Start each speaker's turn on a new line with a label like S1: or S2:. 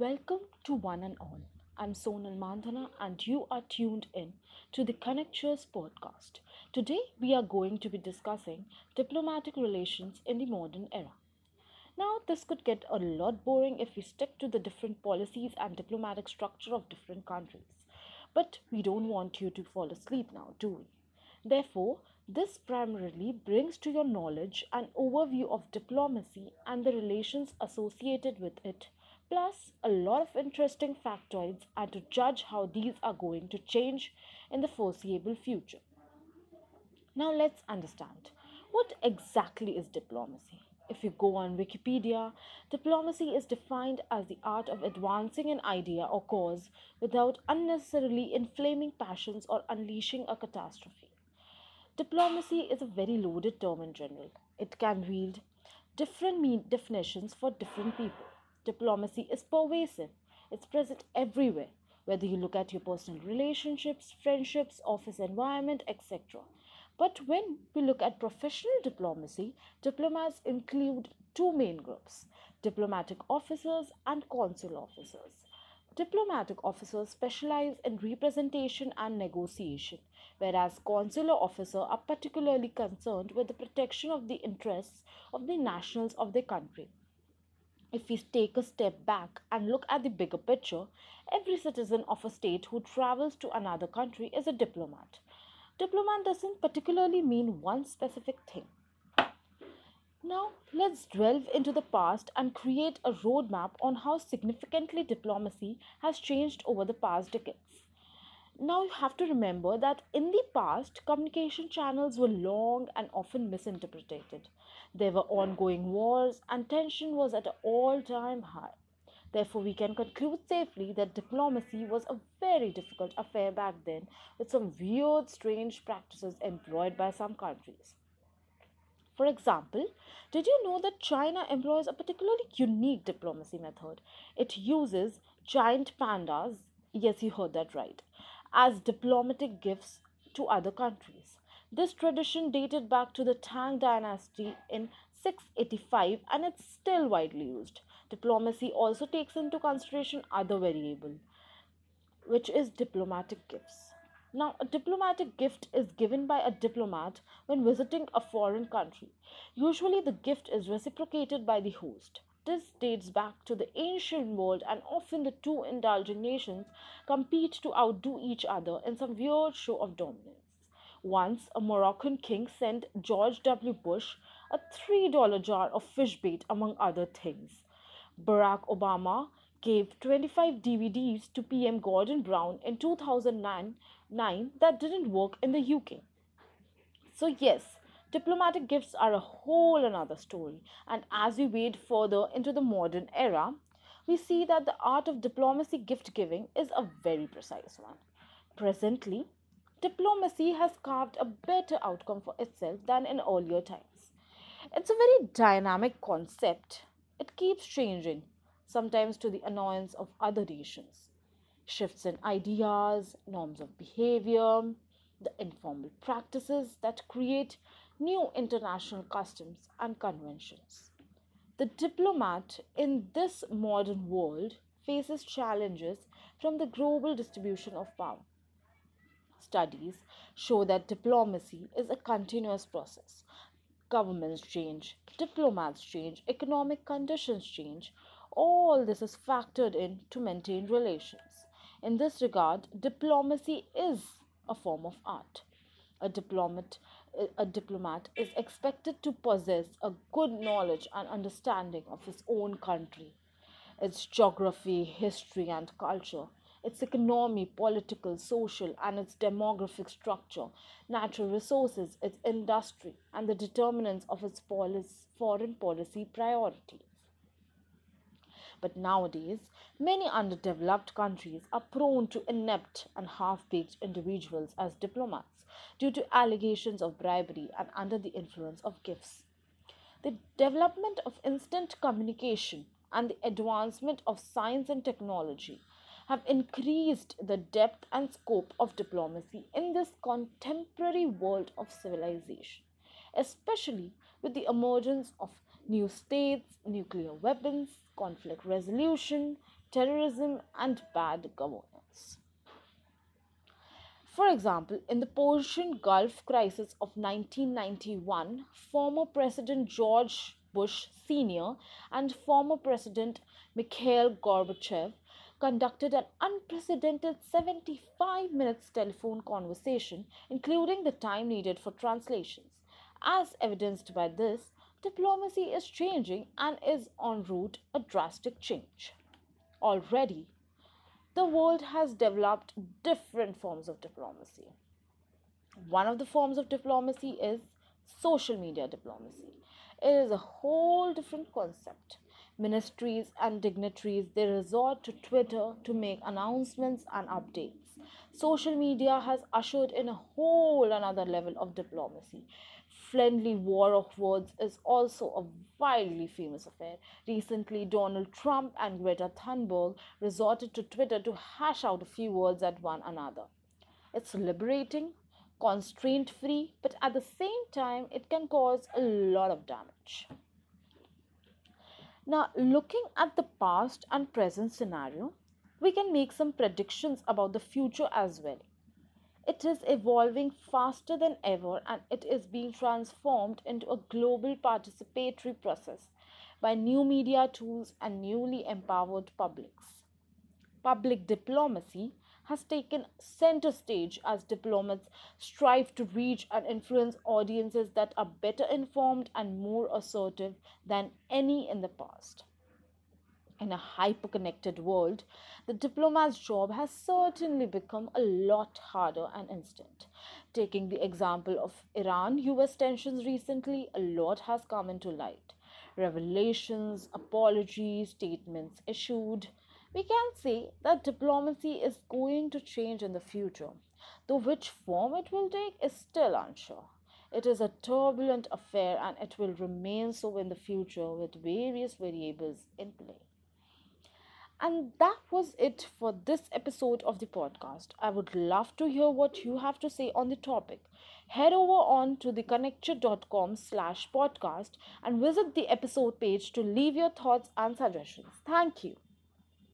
S1: Welcome to one and all. I'm Sonal Mandhana, and you are tuned in to the Connectere's podcast. Today, we are going to be discussing diplomatic relations in the modern era. Now, this could get a lot boring if we stick to the different policies and diplomatic structure of different countries. But we don't want you to fall asleep now, do we? Therefore, this primarily brings to your knowledge an overview of diplomacy and the relations associated with it, plus a lot of interesting factoids and to judge how these are going to change in the foreseeable future. Now, let's understand what exactly is diplomacy. If you go on Wikipedia, diplomacy is defined as the art of advancing an idea or cause without unnecessarily inflaming passions or unleashing a catastrophe. Diplomacy is a very loaded term in general. It can wield different definitions for different people. Diplomacy is pervasive, it's present everywhere, whether you look at your personal relationships, friendships, office environment, etc. But when we look at professional diplomacy, diplomats include two main groups diplomatic officers and consul officers. Diplomatic officers specialize in representation and negotiation, whereas consular officers are particularly concerned with the protection of the interests of the nationals of their country. If we take a step back and look at the bigger picture, every citizen of a state who travels to another country is a diplomat. Diplomat doesn't particularly mean one specific thing. Now, let's delve into the past and create a roadmap on how significantly diplomacy has changed over the past decades. Now, you have to remember that in the past, communication channels were long and often misinterpreted. There were ongoing wars, and tension was at an all time high. Therefore, we can conclude safely that diplomacy was a very difficult affair back then, with some weird, strange practices employed by some countries. For example, did you know that China employs a particularly unique diplomacy method? It uses giant pandas, yes, you heard that right, as diplomatic gifts to other countries. This tradition dated back to the Tang dynasty in 685 and it's still widely used. Diplomacy also takes into consideration other variable, which is diplomatic gifts. Now, a diplomatic gift is given by a diplomat when visiting a foreign country. Usually, the gift is reciprocated by the host. This dates back to the ancient world, and often the two indulging nations compete to outdo each other in some weird show of dominance. Once, a Moroccan king sent George W. Bush a $3 jar of fish bait, among other things. Barack Obama gave 25 DVDs to PM Gordon Brown in 2009 that didn't work in the UK. So, yes, diplomatic gifts are a whole another story. And as we wade further into the modern era, we see that the art of diplomacy gift giving is a very precise one. Presently, diplomacy has carved a better outcome for itself than in earlier times. It's a very dynamic concept. It keeps changing, sometimes to the annoyance of other nations shifts in ideas, norms of behavior, the informal practices that create new international customs and conventions. The diplomat in this modern world faces challenges from the global distribution of power. Studies show that diplomacy is a continuous process. Governments change, diplomats change, economic conditions change. All this is factored in to maintain relations. In this regard, diplomacy is a form of art. A diplomat, a diplomat is expected to possess a good knowledge and understanding of his own country, its geography, history, and culture, its economy, political, social, and its demographic structure, natural resources, its industry, and the determinants of its policy, foreign policy priorities. But nowadays, many underdeveloped countries are prone to inept and half baked individuals as diplomats due to allegations of bribery and under the influence of gifts. The development of instant communication and the advancement of science and technology have increased the depth and scope of diplomacy in this contemporary world of civilization, especially with the emergence of new states, nuclear weapons, conflict resolution, terrorism, and bad governance. For example, in the Persian Gulf crisis of 1991, former President George Bush Sr. and former President Mikhail Gorbachev conducted an unprecedented 75 minutes telephone conversation, including the time needed for translations. As evidenced by this, diplomacy is changing and is en route a drastic change. Already, the world has developed different forms of diplomacy. One of the forms of diplomacy is social media diplomacy. It is a whole different concept. Ministries and dignitaries they resort to Twitter to make announcements and updates. Social media has ushered in a whole another level of diplomacy friendly war of words is also a wildly famous affair. Recently, Donald Trump and Greta Thunberg resorted to Twitter to hash out a few words at one another. It's liberating, constraint free, but at the same time, it can cause a lot of damage. Now, looking at the past and present scenario, we can make some predictions about the future as well. It is evolving faster than ever and it is being transformed into a global participatory process by new media tools and newly empowered publics. Public diplomacy has taken center stage as diplomats strive to reach and influence audiences that are better informed and more assertive than any in the past in a hyper-connected world, the diplomat's job has certainly become a lot harder and instant. Taking the example of Iran US tensions recently, a lot has come into light. Revelations, apologies, statements issued. We can say that diplomacy is going to change in the future, though which form it will take is still unsure. It is a turbulent affair and it will remain so in the future with various variables in play. And that was it for this episode of the podcast. I would love to hear what you have to say on the topic. Head over on to theconnectere.com slash podcast and visit the episode page to leave your thoughts and suggestions. Thank you.